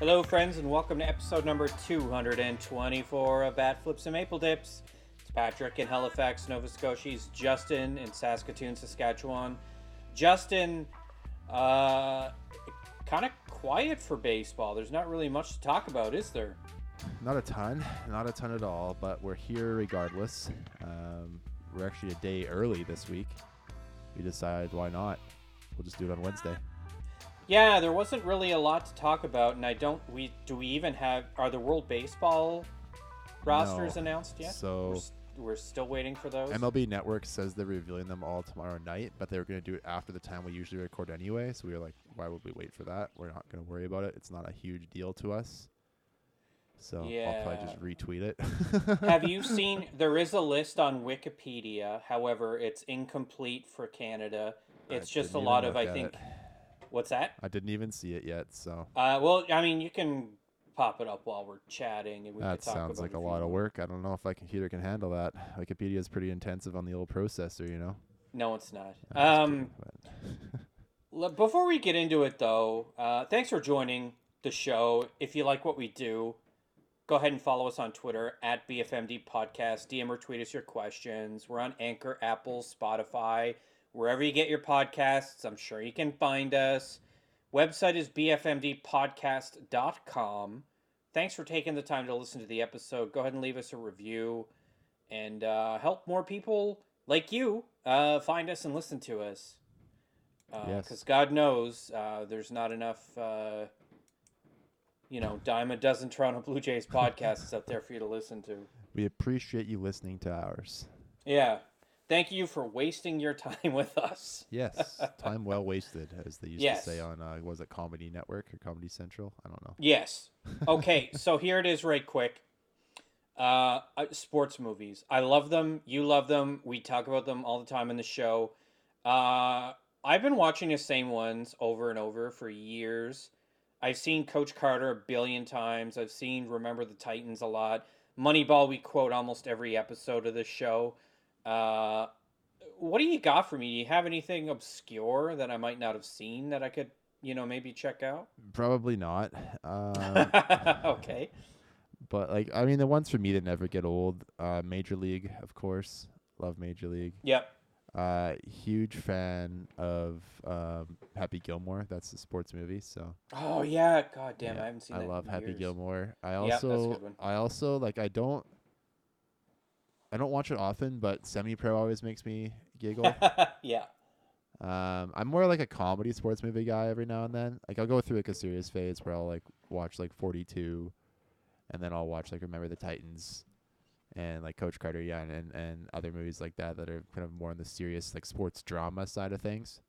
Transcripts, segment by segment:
Hello, friends, and welcome to episode number 224 of Bat Flips and Maple Dips. It's Patrick in Halifax, Nova Scotia. He's Justin in Saskatoon, Saskatchewan. Justin, uh, kind of quiet for baseball. There's not really much to talk about, is there? Not a ton, not a ton at all, but we're here regardless. Um, we're actually a day early this week. We decided why not? We'll just do it on Wednesday. Yeah, there wasn't really a lot to talk about, and I don't. We do we even have are the World Baseball rosters No. announced yet? So- we're, we're still waiting for those. MLB Network says they're revealing them all tomorrow night, but they were going to do it after the time we usually record anyway. So we were like, why would we wait for that? We're not going to worry about it. It's not a huge deal to us. So I'll probably just retweet it. Have you seen? There is a list on Wikipedia. However, it's incomplete for Canada. I It's just a lot of, I think. it. What's that? I didn't even see it yet, so Uh, well, I mean, you can pop it up while we're chatting, and we that can talk sounds about like a lot of work. I don't know if my computer can handle that. Wikipedia is pretty intensive on the old processor, you know. No, it's not. Um, l- before we get into it, though, uh, thanks for joining the show. If you like what we do, go ahead and follow us on Twitter at BFMD Podcast. DM or tweet us your questions. We're on Anchor, Apple, Spotify, wherever you get your podcasts. I'm sure you can find us. Website is bfmdpodcast.com. Thanks for taking the time to listen to the episode. Go ahead and leave us a review and uh, help more people like you uh, find us and listen to us. Because Yes. God knows uh, there's not enough, uh, you know, dime a dozen Toronto Blue Jays podcasts out there for you to listen to. we appreciate you listening to ours. Yeah. Thank you for wasting your time with us. Yes, time well wasted, as they used Yes. to say on uh, was it Comedy Network or Comedy Central? I don't know. Yes. Okay, so here it is, right quick. Uh, uh, sports movies. I love them. You love them. We talk about them all the time in the show. Uh, I've been watching the same ones over and over for years. I've seen Coach Carter a billion times. I've seen Remember the Titans a lot. Moneyball, we quote almost every episode of this show. Uh, what do you got for me? Do you have anything obscure that I might not have seen that I could, you know, maybe check out? Probably not. Um, okay. but like, I mean, the ones for me that never get old. Uh, Major League, of course. Love Major League. Yep. Uh, huge fan of um, Happy Gilmore. That's the sports movie. So Oh yeah, god damn, yeah, I haven't seen I that. love in Happy years. Gilmore. I Yep, also, good one. I also like. I don't. I don't watch it often, but Semi Pro always makes me giggle. yeah. Um, I'm more like a comedy sports movie guy every now and then. Like I'll go through like a serious phase where I'll like watch like 42, and then I'll watch like Remember the Titans, and like Coach Carter, yeah, and, and and other movies like that that are kind of more on the serious like sports drama side of things.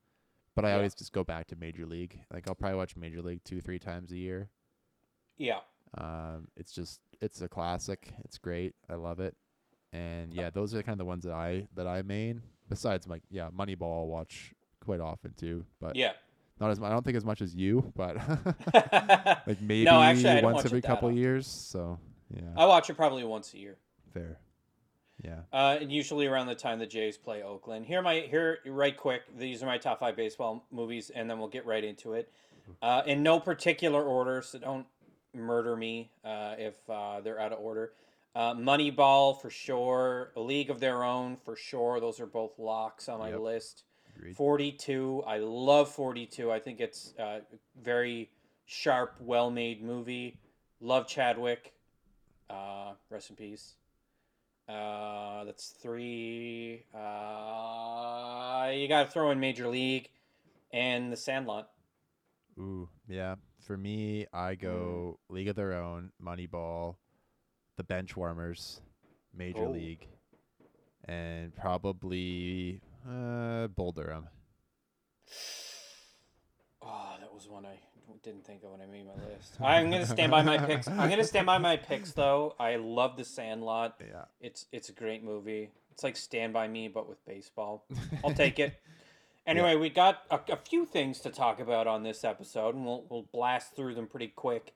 But I Yeah. always just go back to Major League. Like I'll probably watch Major League two three times a year. Yeah. Um, it's just it's a classic. It's great. I love it. And yeah, those are kind of the ones that I that I main. Besides, like yeah, Moneyball I'll watch quite often too, but Yeah. not as much. I don't think as much as you, but like maybe No, actually, once every couple often. years. So yeah, I watch it probably once a year. fair. Yeah, Uh, and usually around the time the Jays play Oakland. Here, my here, right quick. These are my top five baseball movies, and then we'll get right into it. Uh, in no particular order, so don't murder me uh, if uh, they're out of order. Uh, Moneyball for sure. A League of Their Own for sure. Those are both locks on my Yep. list. agreed. 42. I love 42. I think it's a very sharp, well made movie. Love Chadwick. Uh, rest in peace. Uh, that's three. Uh, you got to throw in Major League and The Sandlot. Ooh, yeah. For me, I go League of Their Own, Moneyball, The Benchwarmers, Major Oh. League, and probably uh, Bull Durham. Oh, that was one I didn't think of when I made my list. I'm gonna stand by my picks. I'm gonna stand by my picks though. I love The Sandlot. Yeah. It's it's a great movie. It's like Stand by Me, but with baseball. I'll take it. Anyway, we got a, a few things to talk about on this episode, and we'll we'll blast through them pretty quick.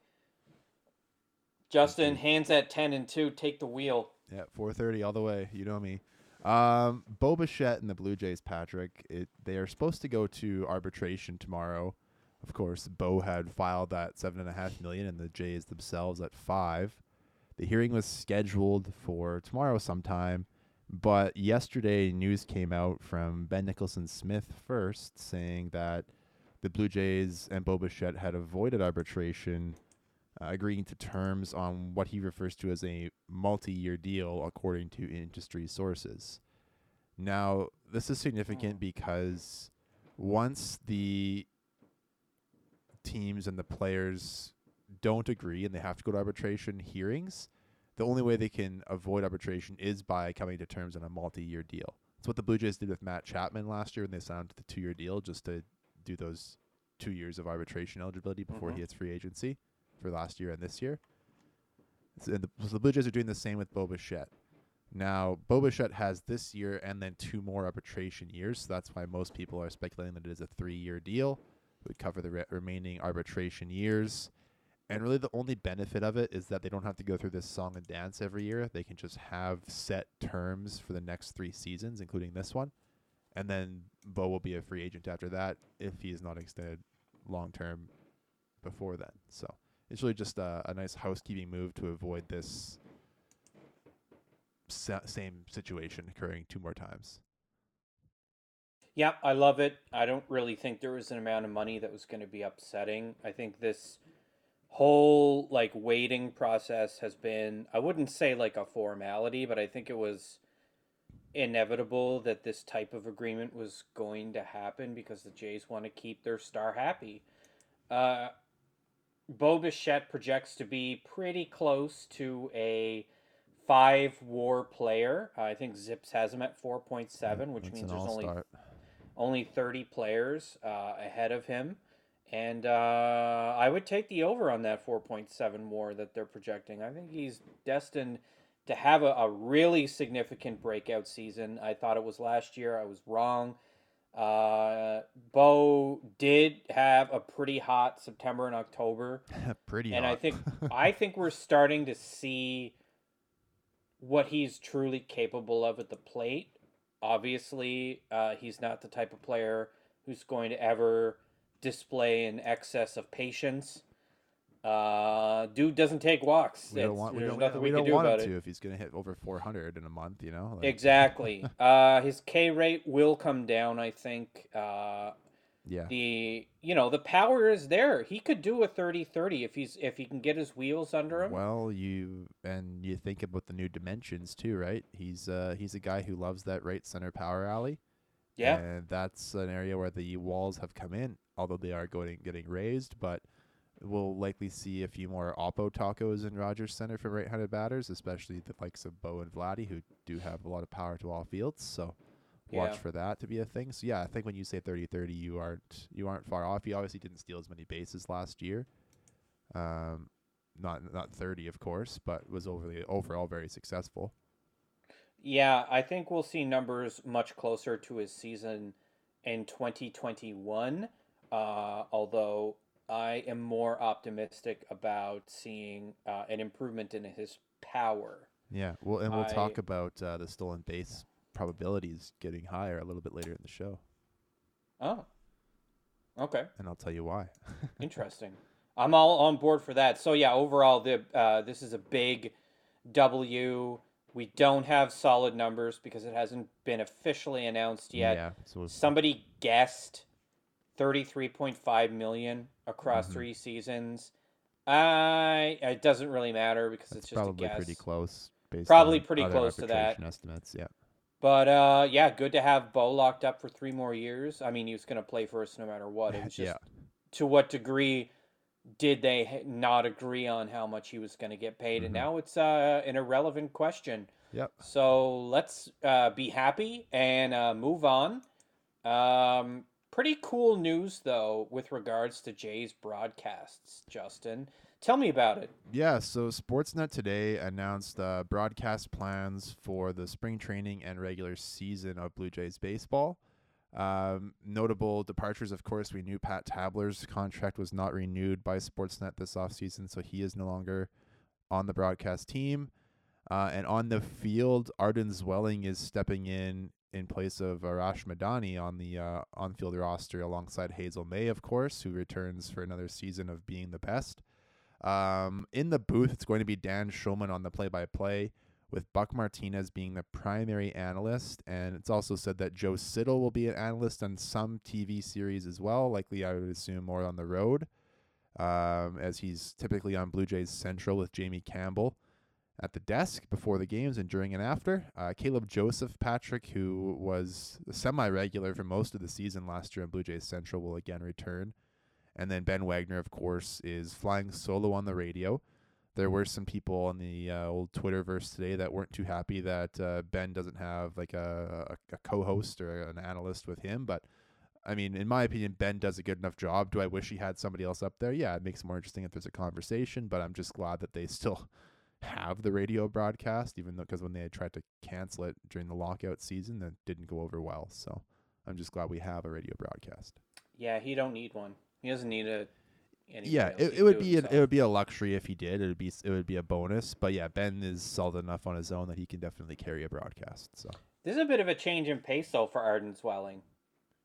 Justin, hands at ten and two, take the wheel. Yeah, four thirty all the way. You know me. Um, Bo Bichette and the Blue Jays, Patrick. It they are supposed to go to arbitration tomorrow of course, Bo had filed that seven and a half million, and the Jays themselves at five. The hearing was scheduled for tomorrow sometime, but yesterday news came out from Ben Nicholson Smith first saying that the Blue Jays and Bo Bichette had avoided arbitration, uh, agreeing to terms on what he refers to as a multi-year deal, according to industry sources. Now, this is significant because once the teams and the players don't agree and they have to go to arbitration hearings, the only way they can avoid arbitration is by coming to terms on a multi-year deal. That's what the Blue Jays did with Matt Chapman last year when they signed the two-year deal, just to do those two years of arbitration eligibility before Mhm. he hits free agency for last year and this year. And the, so the Blue Jays are doing the same with Bo Bichette. Now, Bo Bichette has this year and then two more arbitration years. So that's why most people are speculating that it is a three-year deal. It would cover the re- remaining arbitration years. And really, the only benefit of it is that they don't have to go through this song and dance every year. They can just have set terms for the next three seasons, including this one. And then Bo will be a free agent after that if he is not extended long term before then. So it's really just a, a nice housekeeping move to avoid this sa- same situation occurring two more times. Yeah, I love it. I don't really think there was an amount of money that was going to be upsetting. I think this whole like waiting process has been I wouldn't say like a formality, but I think it was inevitable that this type of agreement was going to happen because the Jays want to keep their star happy. Uh Bo Bichette projects to be pretty close to a five war player. I think Zips has him at 4.7, which That's means there's only only 30 players uh, ahead of him. And uh, I would take the over on that 4.7 war that they're projecting. I think he's destined to have a, a really significant breakout season. I thought it was last year. I was wrong. Uh, Bo did have a pretty hot September and October Pretty and I think I think we're starting to see what he's truly capable of at the plate. Obviously, uh, he's not the type of player who's going to ever display an excess of patience. Uh, dude doesn't take walks. we don't want we don't, nothing we we, don't can do want about him it. to if he's gonna hit over 400 in a month. You know. Like, Exactly. uh, his K rate will come down. I think. Uh, Yeah. the you know the power is there. He could do a 30-30 if he's if he can get his wheels under him. Well, you and you think about the new dimensions too, right? He's uh he's a guy who loves that right center power alley. yeah. And that's an area where the walls have come in, although they are going getting raised, but we'll likely see a few more Oppo tacos in Rogers Center for right-handed batters, especially the likes of Bo and Vladdy, who do have a lot of power to all fields. So watch Yeah. for that to be a thing. So yeah, I think when you say 30-30, you aren't you aren't far off. He obviously didn't steal as many bases last year. Um, not not 30, of course, but was overly overall very successful. Yeah, I think we'll see numbers much closer to his season in 2021. Uh, although I am more optimistic about seeing uh, an improvement in his power. Yeah, well, and we'll talk about uh, the stolen base probabilities getting higher a little bit later in the show, Oh, okay. and I'll tell you why. Interesting. I'm all on board for that. So yeah, overall, the uh, this is a big W. We don't have solid numbers because it hasn't been officially announced yet. Yeah, so Somebody guessed 33.5 million across Mhm. three seasons. I it doesn't really matter because that's it's just a probably pretty close. Based Probably pretty close to that. Estimates, yeah. But uh, yeah, good to have Bo locked up for three more years. I mean, he was going to play for us no matter what. It was just yeah, to what degree did they not agree on how much he was going to get paid? And Mhm. now it's uh, an irrelevant question. yep. So let's uh, be happy and uh, move on. Um, pretty cool news, though, with regards to Jay's broadcasts, Justin. Tell me about it. Yeah, so Sportsnet today announced uh, broadcast plans for the spring training and regular season of Blue Jays baseball. Um, notable departures, of course, we knew Pat Tabler's contract was not renewed by Sportsnet this offseason, so he is no longer on the broadcast team. Uh, and on the field, Arden Zwelling is stepping in in place of Arash Madani on the uh, on-field roster alongside Hazel May, of course, who returns for another season of being the best. Um, in the booth, it's going to be Dan Shulman on the play-by-play, with Buck Martinez being the primary analyst, and it's also said that Joe Siddall will be an analyst on some TV series as well. Likely, I would assume more on the road, um, as he's typically on Blue Jays Central with Jamie Campbell at the desk before the games and during and after. Uh, Caleb Joseph Patrick, who was semi regular for most of the season last year in Blue Jays Central, will again return. And then Ben Wagner, of course, is flying solo on the radio. There were some people on the uh, old Twitterverse today that weren't too happy that uh, Ben doesn't have like a, a, a co-host or an analyst with him. But I mean, in my opinion, Ben does a good enough job. Do I wish he had somebody else up there? Yeah, it makes it more interesting if there's a conversation. But I'm just glad that they still have the radio broadcast, even though because when they had tried to cancel it during the lockout season, that didn't go over well. So I'm just glad we have a radio broadcast. Yeah, he don't need one. He doesn't need a. Yeah, it, it would be an, it would be a luxury if he did. It would be it would be a bonus. But yeah, Ben is solid enough on his own that he can definitely carry a broadcast. So this is a bit of a change in pace though for Arden Zwelling.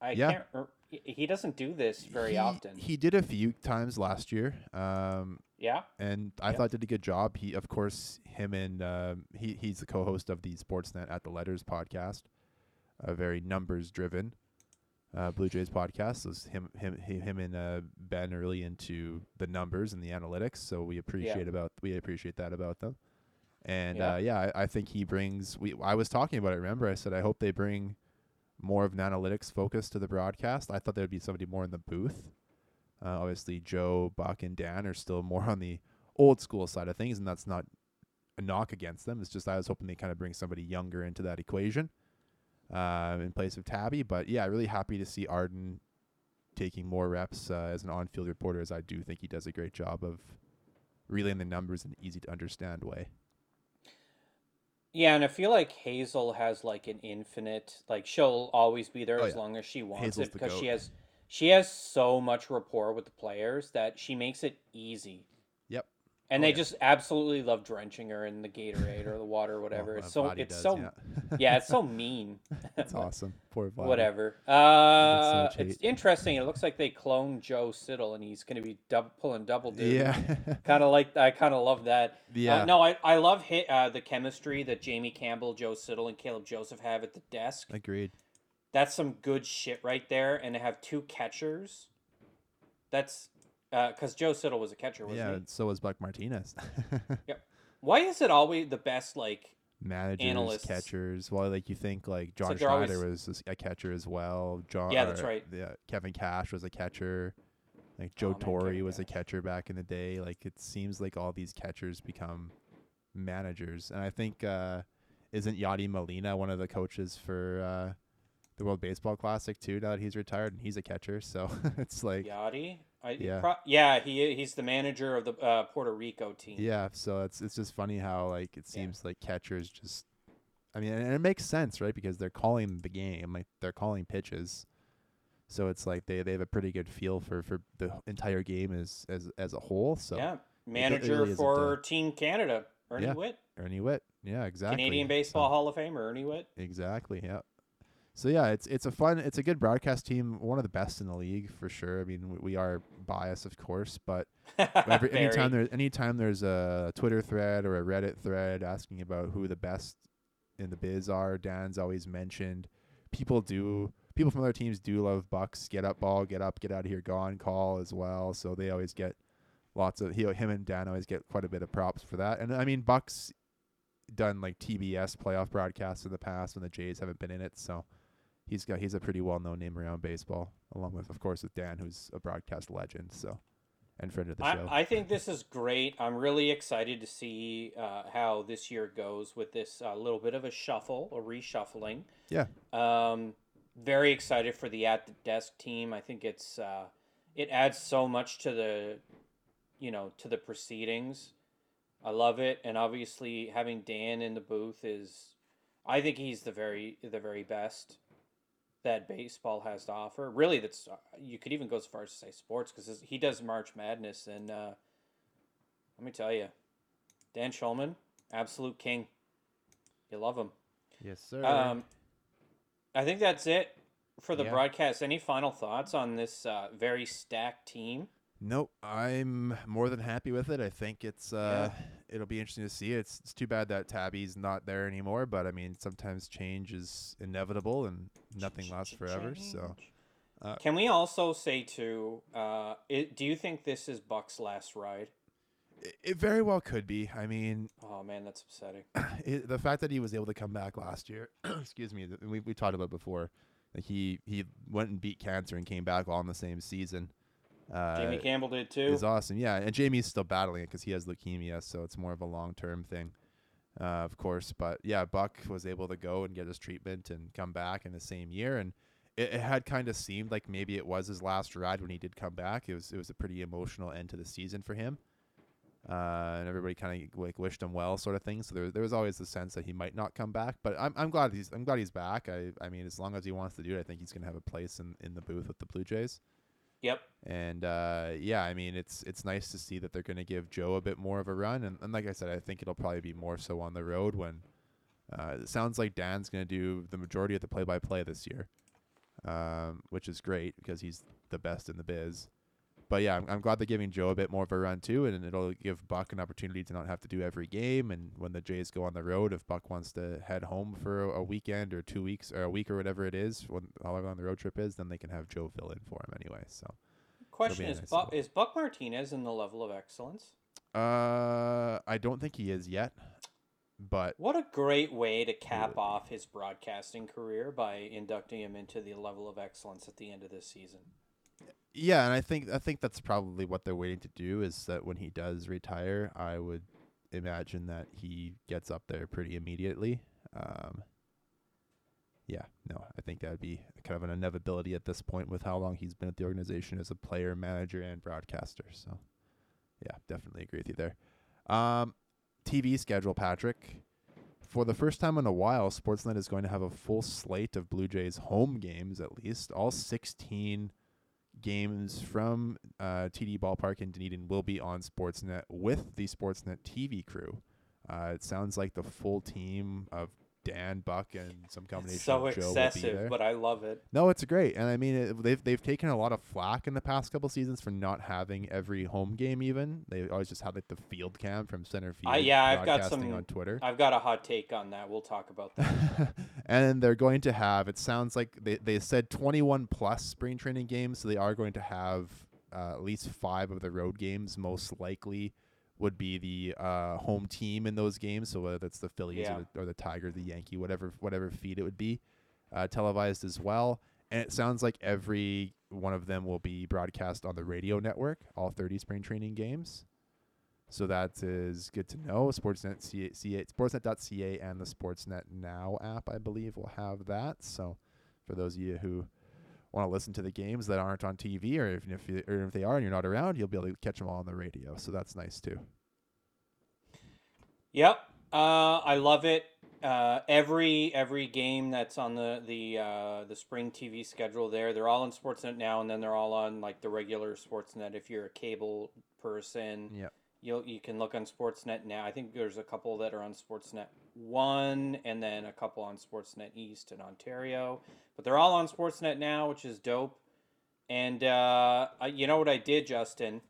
I Yeah. can't. er, He doesn't do this very he, often. He did a few times last year. Um, yeah. and I Yeah. thought did a good job. He, of course, him and um, he he's the co-host of the Sportsnet at the Letters podcast, a very numbers driven uh, Blue Jays podcast. So it's him him he- him and uh, Ben are really into the numbers and the analytics. So we appreciate about we appreciate that about them. And Yeah. uh, yeah, I, I think he brings. We I was talking about it. Remember, I said I hope they bring more of an analytics focus to the broadcast. I thought there'd be somebody more in the booth. Uh, obviously, Joe, Buck, and Dan are still more on the old school side of things, and that's not a knock against them. It's just I was hoping they kind of bring somebody younger into that equation uh, in place of Tabby. But yeah, really happy to see Arden taking more reps uh, as an on-field reporter, as I do think he does a great job of relaying the numbers in an easy to understand way. Yeah, and I feel like Hazel has like an infinite like she'll always be there Oh, as yeah. long as she wants Hazel's it because she has she has so much rapport with the players that she makes it easy. Yep. And Oh, they yeah. just absolutely love drenching her in the Gatorade or the water or whatever. Well, it's so it's does, so yeah. yeah, it's so mean. That's awesome. Poor Vladdy. Whatever. Uh, much it's interesting. It looks like they cloned Joe Siddall, and he's going to be dub- pulling double duty. Yeah. Kind of like I kind of love that. Yeah. Uh, no, I I love hit, uh, the chemistry that Jamie Campbell, Joe Siddall, and Caleb Joseph have at the desk. Agreed. That's some good shit right there. And to have two catchers, that's because Joe Siddall was a catcher, wasn't Yeah, he? so was Buck Martinez. Yep. Why is it always the best? Like Managers, Analysts. catchers. Well, like you think like John like Schneider always- was a catcher as well. John. Yeah, that's right. Yeah, Kevin Cash was a catcher. Like Joe Oh, Torre was a catcher back in the day. Like it seems like all these catchers become managers, and I think uh, isn't Yadi Molina one of the coaches for uh, the World Baseball Classic too? Now that he's retired and he's a catcher, so it's like Yachty. I, Yeah. pro- yeah, he he's the manager of the uh, Puerto Rico team. Yeah, so it's it's just funny how like it Yeah. seems like catchers just I mean and it makes sense, right? Because they're calling the game, like they're calling pitches. So it's like they, they have a pretty good feel for, for the entire game as as as a whole. So yeah, manager really for Team Canada, Ernie Yeah. Whitt, Ernie Whitt. Yeah, exactly. Canadian So- Baseball Hall of Famer, Ernie Whitt. Exactly, yeah. So yeah, it's it's a fun, it's a good broadcast team, one of the best in the league for sure. I mean, we, we are biased, of course, but Every, anytime there's anytime there's a Twitter thread or a Reddit thread asking about who the best in the biz are, Dan's always mentioned. People do people from other teams do love Bucks get up ball, get up, get out of here, gone call as well. So they always get lots of he, him and Dan always get quite a bit of props for that. And I mean Bucks done like TBS playoff broadcasts in the past when the Jays haven't been in it, so he's got he's a pretty well known name around baseball, along with of course with Dan who's a broadcast legend, so and friend of the show. I, I think this is great. I'm really excited to see uh, how this year goes with this uh, little bit of a shuffle, a reshuffling. Yeah. Um, very excited for the at the desk team. I think it's uh, it adds so much to the, you know, to the proceedings. I love it, and obviously having Dan in the booth is, I think he's the very the very best that baseball has to offer. Really, that's uh, you could even go as far as to say sports because he does March Madness, and uh, let me tell you, Dan Shulman, absolute king. You love him. Yes, sir. Um, I think that's it for the Yeah. broadcast. Any final thoughts on this uh, very stacked team? Nope, I'm more than happy with it. I think it's uh, it'll be interesting to see. It's it's too bad that Tabby's not there anymore, but I mean, sometimes change is inevitable and nothing lasts forever. So uh, Can we also say too? Uh, it, do you think this is Buck's last ride? it, it very well could be. I mean, Oh man, that's upsetting. it, the fact that he was able to come back last year, excuse me, we we talked about before. Like he he went and beat cancer and came back all in the same season. Uh, Jamie Campbell did too. is awesome. Yeah, and Jamie's still battling it because he has leukemia, so it's more of a long term thing, uh, of course. But yeah, Buck was able to go and get his treatment and come back in the same year, and it, it had kind of seemed like maybe it was his last ride when he did come back. It was it was a pretty emotional end to the season for him, uh, and everybody kind of like wished him well, sort of thing. So there there was always the sense that he might not come back, but I'm I'm glad he's I'm glad he's back. I I mean, as long as he wants to do it, I think he's gonna have a place in in the booth with the Blue Jays. Yep. And uh, yeah, I mean, it's it's nice to see that they're going to give Joe a bit more of a run, and, and like I said, I think it'll probably be more so on the road when uh, it sounds like Dan's going to do the majority of the play-by-play this year, um, which is great because he's the best in the biz. But yeah, I'm, I'm glad they're giving Joe a bit more of a run too, and it'll give Buck an opportunity to not have to do every game. And when the Jays go on the road, if Buck wants to head home for a, weekend or two weeks or a week or whatever it is, when however long the road trip is, then they can have Joe fill in for him anyway. So. Question is, nice Buck, is Buck Martinez in the level of excellence? Uh, I don't think he is yet, but What a great way to cap off his broadcasting career by inducting him into the level of excellence at the end of this season. Yeah, and I think I think that's probably what they're waiting to do is that when he does retire, I would imagine that he gets up there pretty immediately. Um, yeah, no, I think that would be kind of an inevitability at this point with how long he's been at the organization as a player, manager, and broadcaster. So, yeah, definitely agree with you there. Um, TV schedule, Patrick. For the first time in a while, Sportsnet is going to have a full slate of Blue Jays home games, at least. All 16 games from uh, TD Ballpark in Dunedin will be on Sportsnet with the Sportsnet TV crew. Uh, it sounds like the full team of Dan, Buck, and some combination It's so of Joe will be excessive, there. but I love it. No, it's great, and I mean it, they've they've taken a lot of flack in the past couple seasons for not having every home game. Even they always just had like the field cam from center field. I- yeah, I've got some- on Twitter. I've got a hot take on that. We'll talk about that. and they're going to have. It sounds like they they said 21 plus spring training games, so they are going to have uh, at least five of the road games. Most likely would be the uh, home team in those games. So whether that's the Phillies Yeah. or, the, or the Tiger, the Yankee, whatever whatever feed it would be, uh, televised as well. And it sounds like every one of them will be broadcast on the radio network, all 30 spring training games. So that is good to know. Sportsnet, CA, CA, Sportsnet.ca and the Sportsnet Now app, I believe, will have that. So for those of you who want to listen to the games that aren't on TV, or if if, you, or if they are and you're not around, you'll be able to catch them all on the radio. So that's nice too. Yep, uh, I love it. Uh, every every game that's on the the uh, the spring TV schedule there, they're all on Sportsnet now, and then they're all on like the regular Sportsnet. If you're a cable person, Yep. you'll you can look on Sportsnet now. I think there's a couple that are on Sportsnet One, and then a couple on Sportsnet East in Ontario. But they're all on Sportsnet now, which is dope. And uh, I, you know what I did, Justin?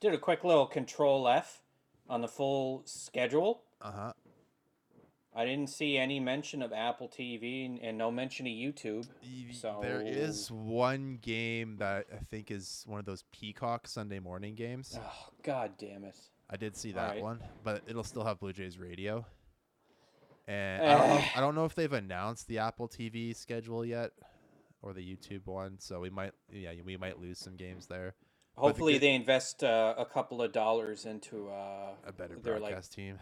Did a quick little Control F on the full schedule. Uh huh. I didn't see any mention of Apple TV and, and no mention of YouTube. There So- is one game that I think is one of those Peacock Sunday morning games. Oh, God damn it. I did see that right. one, but it'll still have Blue Jays radio. And I don't, know, Eh. I don't know if they've announced the Apple TV schedule yet, or the YouTube one. So we might, yeah, we might lose some games there. Hopefully good- they invest uh, a couple of dollars into uh, A better They're like- broadcast team.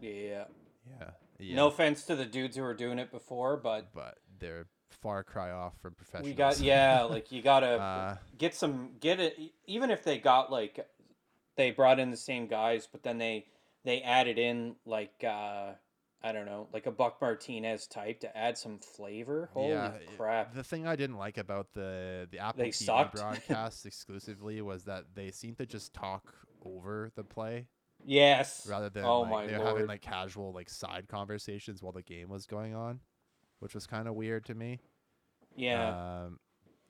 yeah. Yeah, yeah. No offense to the dudes who were doing it before, but but they're far cry off from professionals. we got yeah, like you gotta Uh, get some get it. Even if they got like they brought in the same guys, but then they they added in like uh I don't know, like a Buck Martinez type to add some flavor. Holy yeah, crap! The thing I didn't like about the the Apple They TV sucked. broadcast exclusively was that they seemed to just talk over the play Yes. rather than oh like, they're having like casual like side conversations while the game was going on, which was kind of weird to me. Yeah. Um,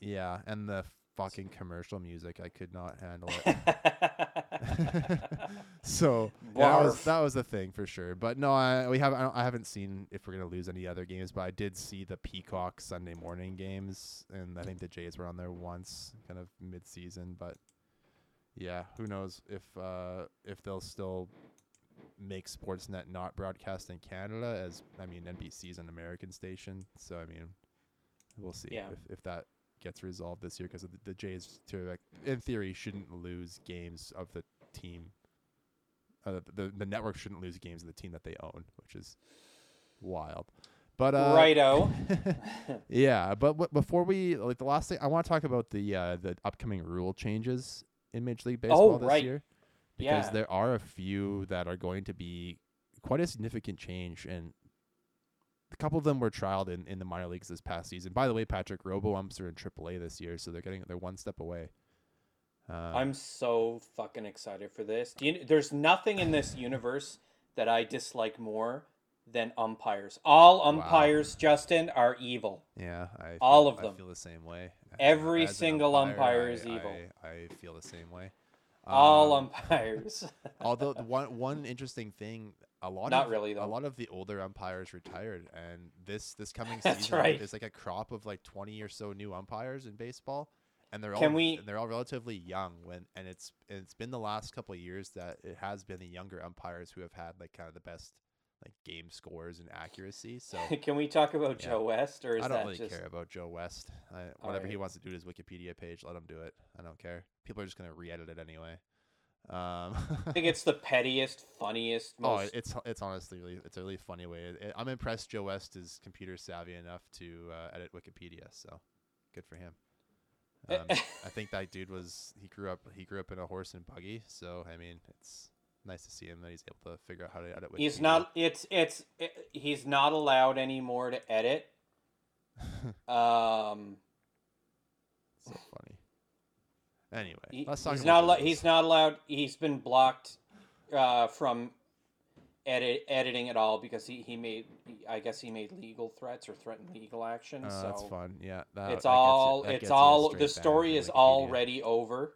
yeah, and the fucking commercial music, I could not handle it. so yeah, that was that was the thing for sure. But no, I we have I, don't- I haven't seen if we're gonna lose any other games, but I did see the Peacock Sunday morning games, and I think the Jays were on there once, kind of mid season. But yeah, who knows if uh if they'll still make Sportsnet not broadcast in Canada as I mean NBC's an American station, so I mean we'll see Yeah. if if that gets resolved this year because the, the Jays, to like, in theory, shouldn't lose games of the team. Uh, the the network shouldn't lose games of the team that they own, which is wild. But uh, Righto. yeah, but w- before we like the last thing, I want to talk about the uh, the upcoming rule changes in Major League Baseball this Oh, right. year because Yeah. there are a few that are going to be quite a significant change, and a couple of them were trialed in, in the minor leagues this past season. By the way, Patrick Robo umps are in AAA this year, so they're getting they're one step away. Um, I'm so fucking excited for this. Do you, there's nothing in this universe that I dislike more than umpires. All umpires, Justin, are evil. yeah, I feel, all of I them. feel the same way. Every As single umpire I- is evil. I, I feel the same way. All Um, umpires. Although one one interesting thing, a lot Not of really, a lot of the older umpires retired, and this this coming season right. is like a crop of like twenty or so new umpires in baseball, and they're Can all we- and they're all relatively young. When and it's it's been the last couple of years that it has been the younger umpires who have had like kind of the best like game scores and accuracy. So Can we talk about Yeah. Joe West, or is I don't that really just care about Joe West. I, whatever he wants to do to his Wikipedia page, let him do it. I don't care. People are just gonna re-edit it anyway. Um, I think it's the pettiest, funniest, Oh, it's it's honestly really it's a really funny way. It, I'm impressed Joe West is computer savvy enough to uh, edit Wikipedia, so good for him. Um, I think that dude was he grew up he grew up in a horse and buggy, so I mean it's nice to see him that he's able to figure out how to edit he's not. It's it's. It, he's not allowed anymore to edit. Um, so funny. Anyway, he- let's talk he's about not. rules. he's not allowed. He's been blocked uh, from edit editing at all because he he made. I guess he made legal threats or threatened legal action. Uh, so that's fun. Yeah, that, it's all. that gets it's all. The story is already over.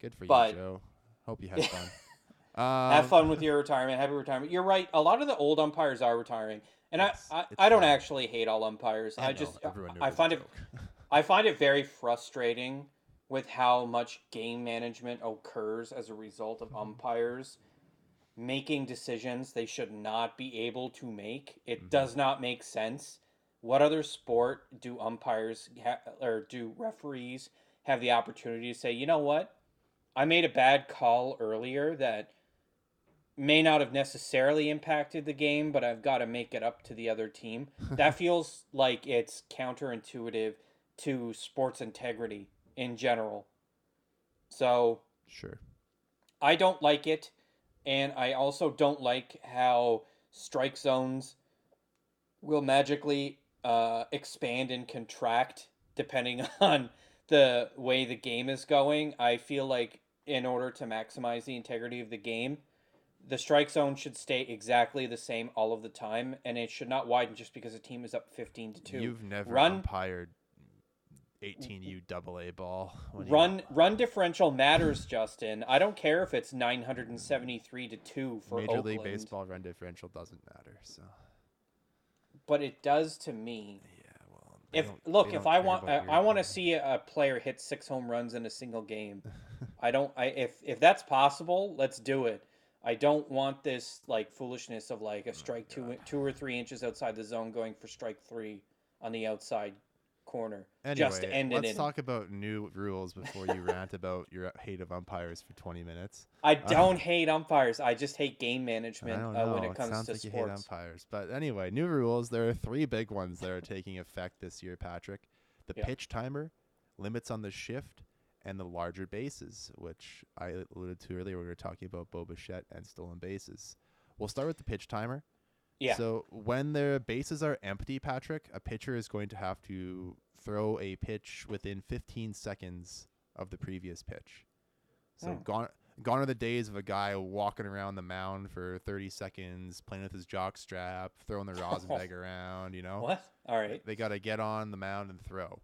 good for but- you, Joe. Hope you had fun. Um, Have fun with your retirement. Happy retirement. You're right. A lot of the old umpires are retiring, and Yes, I, I, I don't actually hate all umpires. I, know, just I find it. I find it very frustrating with how much game management occurs as a result Mm-hmm. of umpires making decisions they should not be able to make. It Mm-hmm. does not make sense. What other sport do umpires ha- or do referees have the opportunity to say, you know what? I made a bad call earlier that may not have necessarily impacted the game, but I've got to make it up to the other team. That feels like it's counterintuitive to sports integrity in general. So sure. I don't like it, and I also don't like how strike zones will magically uh, expand and contract depending on the way the game is going. I feel like in order to maximize the integrity of the game, the strike zone should stay exactly the same all of the time, and it should not widen just because a team is up fifteen to two. You've never Run- umpired 18U double A ball. you- Run run differential matters, Justin. I don't care if it's nine hundred and seventy three to two for Major Oakland, League Baseball run differential doesn't matter. So but it does to me. yeah, well. If look, if I want, I, I want to see a player hit six home runs in a single game. I don't. I if if that's possible, let's do it. I don't want this like foolishness of like a oh, strike two two or three inches outside the zone going for strike three on the outside corner just to Anyway, end it let's in. talk about new rules before you rant about your hate of umpires for 20 minutes. I don't hate umpires. I just hate game management uh, when it comes sounds to like you hate sports. umpires. But anyway, new rules. There are three big ones that are taking effect this year, Patrick. The Yeah. pitch timer, limits on the shift, and the larger bases, which I alluded to earlier when we were talking about Bo Bichette and stolen bases. We'll start with the pitch timer. Yeah. So when their bases are empty, Patrick, a pitcher is going to have to throw a pitch within 15 seconds of the previous pitch. So Hmm. gone Gone are the days of a guy walking around the mound for 30 seconds, playing with his jock strap, throwing the rosin bag around. You know, What? All right. they got to get on the mound and throw.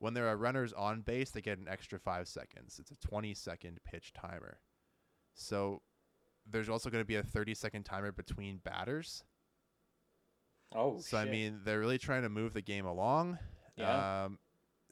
When there are runners on base, they get an extra five seconds. It's a 20 second pitch timer. So there's also going to be a 30 second timer between batters. Oh, so I mean, they're really trying to move the game along. Yeah. Um,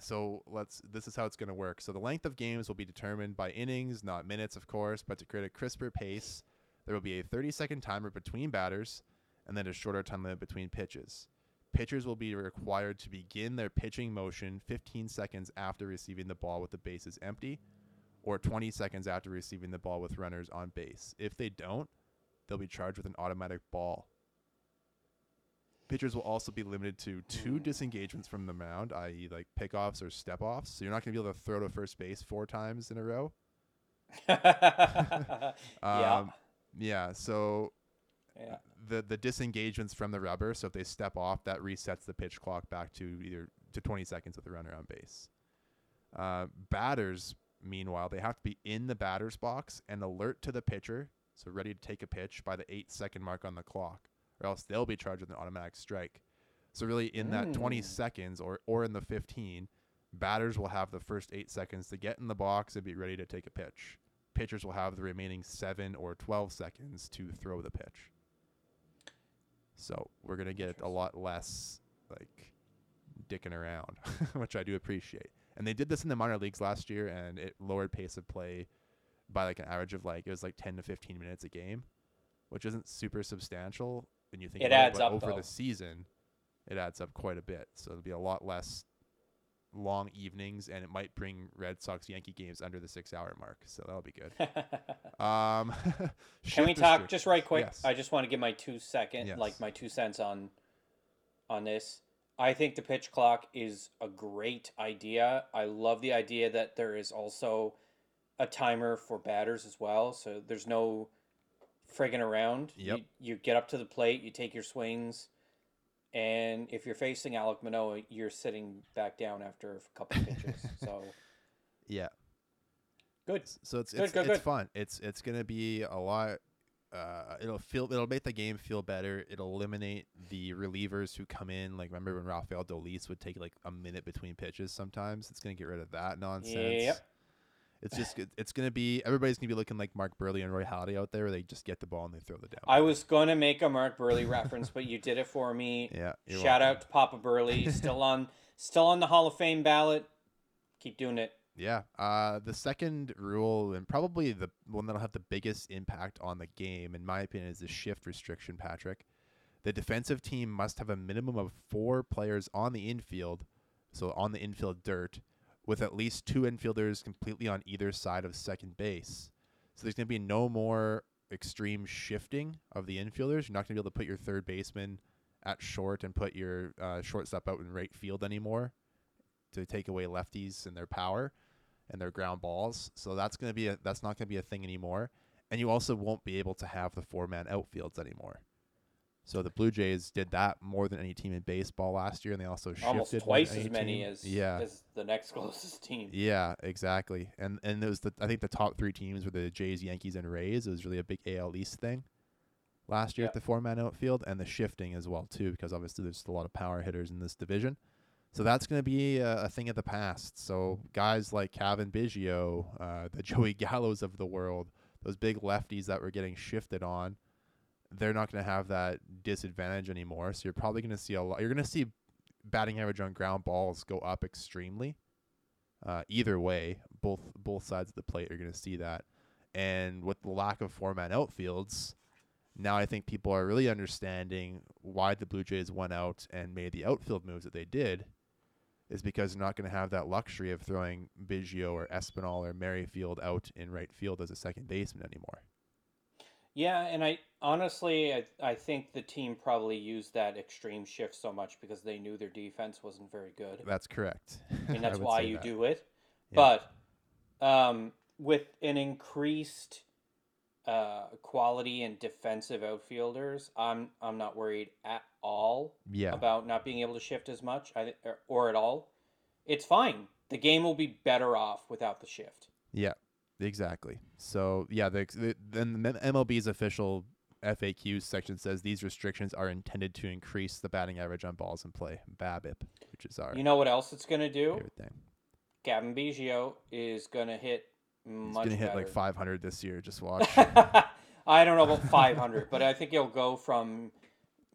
so let's. This is how it's going to work. So the length of games will be determined by innings, not minutes, of course. But to create a crisper pace, there will be a 30 second timer between batters, and then a shorter time limit between pitches. Pitchers will be required to begin their pitching motion 15 seconds after receiving the ball with the bases empty, or 20 seconds after receiving the ball with runners on base. If they don't, they'll be charged with an automatic ball. Pitchers will also be limited to two disengagements from the mound, i.e., like pickoffs or step offs. So you're not going to be able to throw to first base four times in a row. yeah. Um, yeah. So Yeah. the the disengagements from the rubber. So if they step off, that resets the pitch clock back to either to 20 seconds with the runner on base. Uh, batters, meanwhile, they have to be in the batter's box and alert to the pitcher, so ready to take a pitch by the eight second mark on the clock, or else they'll be charged with an automatic strike. So really, in that 20 Mm. seconds or or in the 15, batters will have the first eight seconds to get in the box and be ready to take a pitch. Pitchers will have the remaining seven or 12 seconds to throw the pitch. So we're gonna get a lot less like dicking around, which I do appreciate. And they did this in the minor leagues last year, and it lowered pace of play by like an average of like it was like 10 to 15 minutes a game, which isn't super substantial when you think It adds it. Up, over though. the season, it adds up quite a bit. So it'll be a lot less long evenings, and it might bring Red Sox Yankee games under the six hour mark. So that'll be good. Um, Can we talk just right quick? Yes. I just want to give my two second, Yes. like my two cents on on this. I think the pitch clock is a great idea. I love the idea that there is also a timer for batters as well, so there's no frigging around. Yep. You, you get up to the plate, you take your swings, and if you're facing Alek Manoah, you're sitting back down after a couple pitches. so yeah. good. So it's Good, it's, good, it's good. fun. It's it's gonna be a lot. Uh, it'll feel it'll make the game feel better. It'll eliminate the relievers who come in. Like remember when Rafael Dolis would take like a minute between pitches. Sometimes it's gonna get rid of that nonsense. Yep. It's just it's gonna be everybody's gonna be looking like Mark Buehrle and Roy Halladay out there. Where they just get the ball and they throw the down. I was going to make a Mark Buehrle reference, but you did it for me. yeah. Shout welcome. out to Papa Buehrle, still on still on the Hall of Fame ballot. Keep doing it. Yeah. Uh, the second rule, and probably the one that'll have the biggest impact on the game, in my opinion, is the shift restriction, Patrick. The defensive team must have a minimum of four players on the infield, so on the infield dirt, with at least two infielders completely on either side of second base. So there's going to be no more extreme shifting of the infielders. You're not going to be able to put your third baseman at short and put your uh, shortstop out in right field anymore to take away lefties and their power and their ground balls. So that's going to be a that's not going to be a thing anymore. And you also won't be able to have the four man outfields anymore. So the Blue Jays did that more than any team in baseball last year, and they also shifted Almost twice as many team. as yeah, as the next closest team. yeah, exactly. And and it was the I think the top three teams were the Jays, Yankees, and Rays. It was really a big AL East thing last year Yeah. at the four man outfield, and the shifting as well too, because obviously there's a lot of power hitters in this division. So that's going to be a, a thing of the past. So guys like Cavan Biggio, uh, the Joey Gallos of the world, those big lefties that were getting shifted on, they're not going to have that disadvantage anymore. So you're probably going to see a lot. You're going to see batting average on ground balls go up extremely. Uh, either way, both both sides of the plate are going to see that. And with the lack of four man outfields, now I think people are really understanding why the Blue Jays went out and made the outfield moves that they did. Is because they're not going to have that luxury of throwing Biggio or Espinal or Merrifield out in right field as a second baseman anymore. Yeah, and I honestly I, I think the team probably used that extreme shift so much because they knew their defense wasn't very good. That's correct. I mean that's would why you that. do it. Yeah. But um, with an increased uh, quality and defensive outfielders, I'm I'm not worried at all Yeah. about not being able to shift as much or, or at all. It's fine. The game will be better off without the shift. Yeah. Exactly. So yeah, the, the then the MLB's official FAQ section says these restrictions are intended to increase the batting average on balls in play, BABIP, which is our You know what else it's gonna do? favorite thing. Cavan Biggio is gonna hit He's gonna hit like 500 this year. Just watch. I don't know about 500, but I think he'll go from,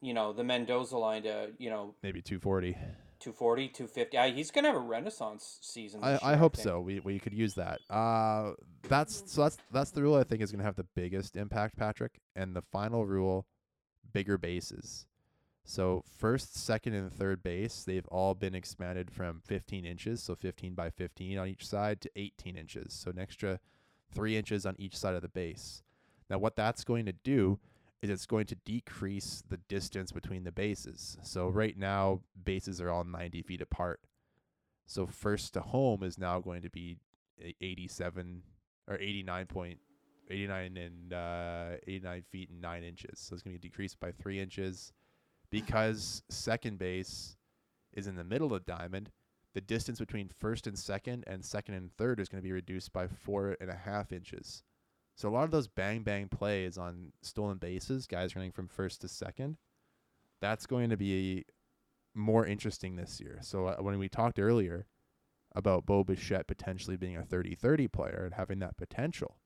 you know, the Mendoza line to, you know, Maybe 240. 240, 250. I, he's going to have a renaissance season. I, this I year, hope think. so. We we could use that. Uh, that's so that's that's the rule I think is gonna have the biggest impact, Patrick. And the final rule, bigger bases. So first, second, and third base, they've all been expanded from 15 inches, so 15 by 15 on each side, to 18 inches, so an extra three inches on each side of the base. Now, what that's going to do is it's going to decrease the distance between the bases. So right now, bases are all 90 feet apart. So first to home is now going to be 87 or 89 point, 89 and uh, 89 feet and nine inches. So it's going to be decreased by three inches because second base is in the middle of diamond. The distance between first and second and second and third is going to be reduced by four and a half inches. So a lot of those bang bang plays on stolen bases, guys running from first to second, that's going to be more interesting this year. So uh, when we talked earlier about Bo Bichette potentially being a 30-30 player and having that potential,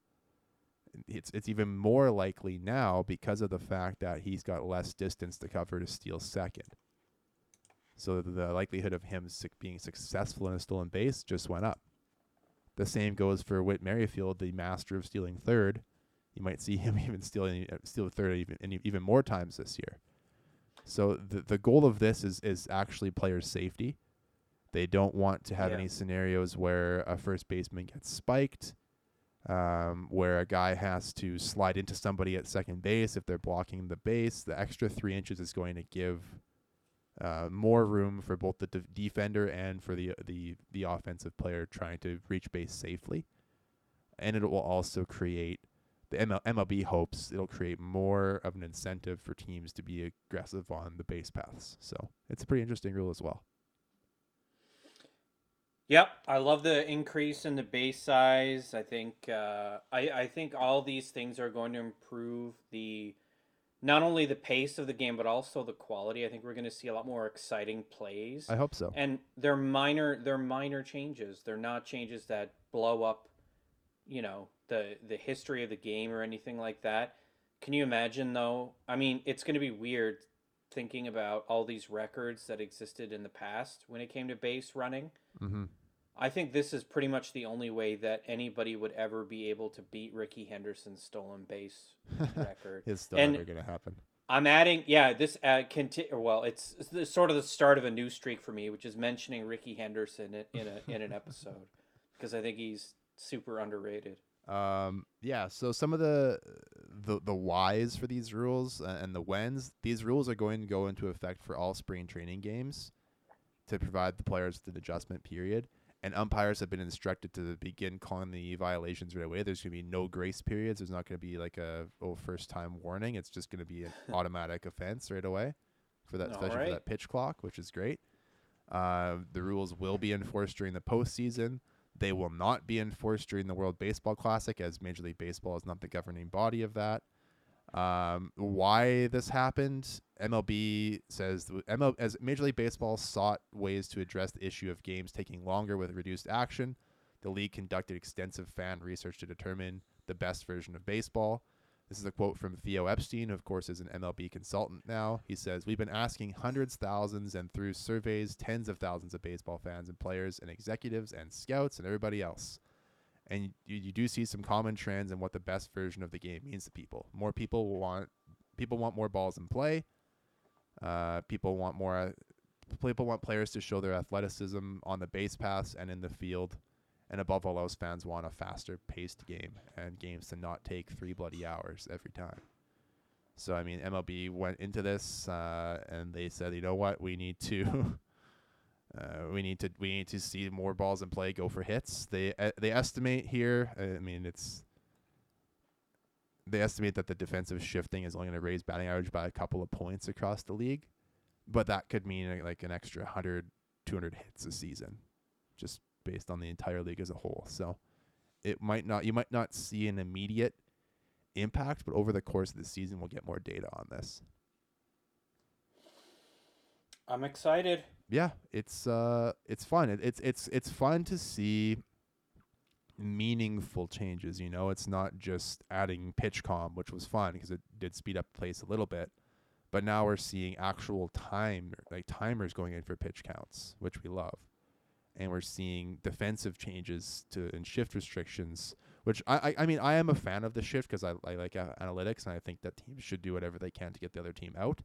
it's it's even more likely now because of the fact that he's got less distance to cover to steal second. So the likelihood of him being successful in a stolen base just went up. The same goes for Whit Merrifield, the master of stealing third. You might see him even stealing uh, steal third even and even more times this year. So the the goal of this is is actually player safety. They don't want to have Yeah. any scenarios where a first baseman gets spiked, um, where a guy has to slide into somebody at second base if they're blocking the base. The extra three inches is going to give uh, more room for both the de- defender and for the the the offensive player trying to reach base safely, and it will also create the ML- MLB hopes it'll create more of an incentive for teams to be aggressive on the base paths. So it's a pretty interesting rule as well. Yep, I love the increase in the base size. I think uh, I I think all these things are going to improve the not only the pace of the game but also the quality. I think we're going to see a lot more exciting plays. I hope so. and they're minor they're minor changes. They're not changes that blow up, you know, the the history of the game or anything like that. Can you imagine though? I mean, it's going to be weird thinking about all these records that existed in the past when it came to base running. mm-hmm. I think this is pretty much the only way that anybody would ever be able to beat Rickey Henderson's stolen base record. It's still And- never gonna happen. I'm adding, yeah, this uh, conti- well, it's, it's sort of the start of a new streak for me, which is mentioning Rickey Henderson in, in a in an episode because I think he's super underrated. Um, yeah. So some of the the the whys for these rules uh, and the whens, these rules are going to go into effect for all spring training games to provide the players with an adjustment period. And umpires have been instructed to begin calling the violations right away. There's going to be no grace periods. There's not going to be like a oh first time warning. It's just going to be an automatic offense right away for that, especially right. for that pitch clock, which is great. Uh, the rules will be enforced during the postseason. They will not be enforced during the World Baseball Classic, as Major League Baseball is not the governing body of that. Um, why this happened? MLB says ML, as Major League Baseball sought ways to address the issue of games taking longer with reduced action. The league conducted extensive fan research to determine the best version of baseball. This is a quote from Theo Epstein, who of course is an MLB consultant now. He says, We've been asking hundreds, thousands, and through surveys, tens of thousands of baseball fans and players and executives and scouts and everybody else. And you, you do see some common trends in what the best version of the game means to people. More people want people want more balls in play. Uh, people want more people want players to show their athleticism on the base paths and in the field. And above all else, fans want a faster paced game and games to not take three bloody hours every time. So I mean, MLB went into this uh, and they said, you know what, we need to, uh, we need to, we need to see more balls in play go for hits. They uh, they estimate here. I mean, it's they estimate that the defensive shifting is only going to raise batting average by a couple of points across the league, but that could mean uh, like an extra 100, 200 hits a season, just based on the entire league as a whole. So it might not you might not see an immediate impact, but over the course of the season we'll get more data on this. I'm excited. Yeah, it's uh it's fun. It, it's it's it's fun to see meaningful changes, you know. It's not just adding PitchCom, which was fun because it did speed up the pace a little bit. But now we're seeing actual time like timers going in for pitch counts, which we love. And we're seeing defensive changes to and shift restrictions, which I I, I mean I am a fan of the shift because I, I like uh, analytics and I think that teams should do whatever they can to get the other team out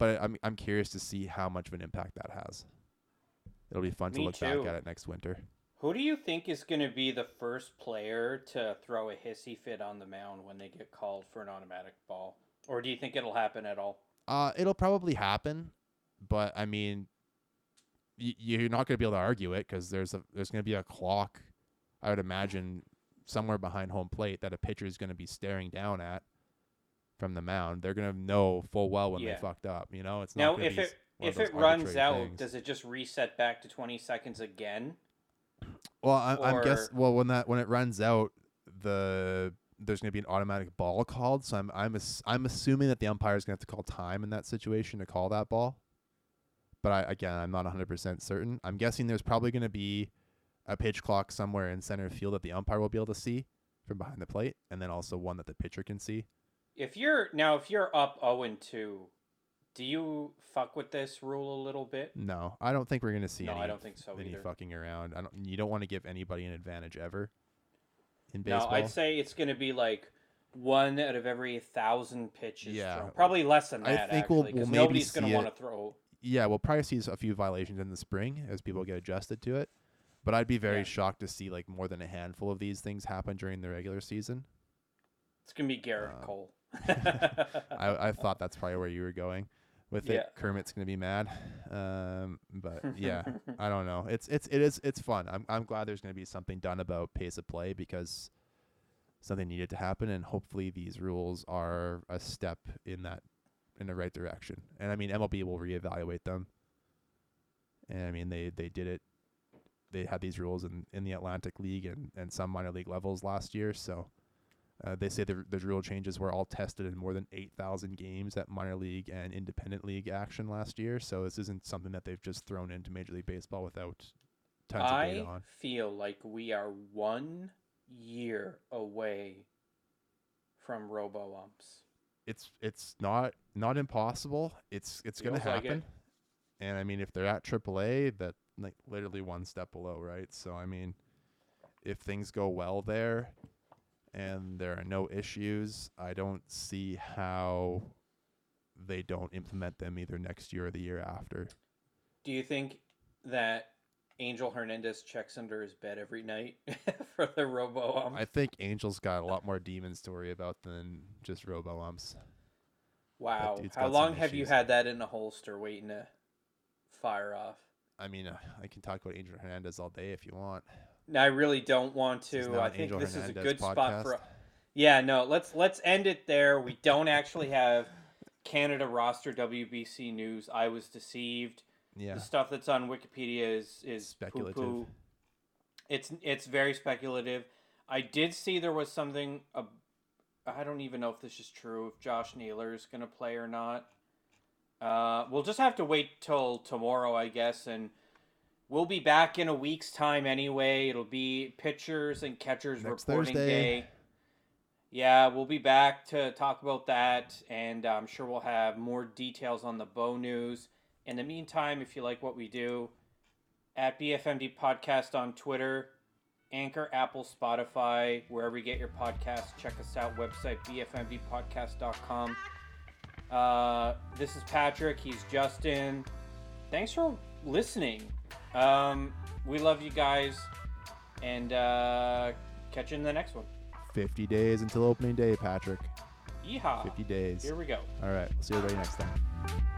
but I'm I'm curious to see how much of an impact that has. It'll be fun to look too. back at it next winter. Who do you think is going to be the first player to throw a hissy fit on the mound when they get called for an automatic ball? Or do you think it'll happen at all? Uh, it'll probably happen, but I mean, y- you're not going to be able to argue it because there's a there's going to be a clock. I would imagine somewhere behind home plate that a pitcher is going to be staring down at from the mound. They're going to know full well when Yeah. they fucked up. You know, it's Now, not gonna if it s- one of if it runs out, things. does it just reset back to 20 seconds again? Well, I, I'm guess. Well, when that when it runs out, the there's going to be an automatic ball called. So I'm I'm ass- I'm assuming that the umpire is going to have to call time in that situation to call that ball. But I again, I'm not 100 percent certain. I'm guessing there's probably going to be a pitch clock somewhere in center field that the umpire will be able to see from behind the plate, and then also one that the pitcher can see. If you're now if you're up 0 and 2, do you fuck with this rule a little bit? No, I don't think we're going to see No, any I don't think so any either. fucking around. I don't. You don't want to give anybody an advantage ever. In baseball, No, I'd say it's going to be like one out of every thousand pitches. Yeah. thrown. probably less than that. I think we'll- we'll maybe nobody's to want to throw. yeah, we'll probably see a few violations in the spring as people get adjusted to it. But I'd be very Yeah. shocked to see like more than a handful of these things happen during the regular season. It's going to be Gerrit Uh, Cole. I, I thought that's probably where you were going with Yeah. it. Kermit's gonna be mad, um, but yeah, I don't know. It's it's it is it's fun. I'm I'm glad there's gonna be something done about pace of play because something needed to happen, and hopefully these rules are a step in that in the right direction. And I mean MLB will reevaluate them. And I mean they they did it. They had these rules in in the Atlantic League and and some minor league levels last year, so. Uh, they say the, the rule changes were all tested in more than 8,000 games at minor league and independent league action last year. So this isn't something that they've just thrown into Major League Baseball without tons of data on. I feel like we are one year away from robo umps. It's it's not not impossible. It's it's like it. happen. and I mean, if they're at AAA, that like literally one step below, right? So I mean, if things go well there, and there are no issues, I don't see how they don't implement them either next year or the year after. Do you think that Angel Hernandez checks under his bed every night for the robo? I think Angel's got a lot more demons to worry about than just robo umps. wow. How long have you had that in the holster waiting to fire off? I mean, uh, I can talk about Angel Hernandez all day if you want. I really don't want to. I think Angel this is a Hernandez good spot for. podcast. Yeah, no. Let's let's end it there. We don't actually have Canada roster WBC news. I was deceived. Yeah. The stuff that's on Wikipedia is is Speculative. poo-poo. It's it's very speculative. I did see there was something. Uh, I don't even know if this is true. If Josh Naylor is going to play or not. Uh, we'll just have to wait till tomorrow, I guess, and we'll be back in a week's time anyway. It'll be pitchers and catchers Next reporting Thursday. day. Yeah, we'll be back to talk about that, and I'm sure we'll have more details on the Bo news. In the meantime, if you like what we do, at BFMD Podcast on Twitter, Anchor, Apple, Spotify, wherever you get your podcasts, check us out. Website bfmdpodcast.com. Uh, this is Patrick. He's Justin. Thanks for listening. Um, we love you guys, and uh, catch you in the next one. 50 days until opening day, Patrick. Yeehaw! 50 days. Here we go. All right. We'll see everybody next time.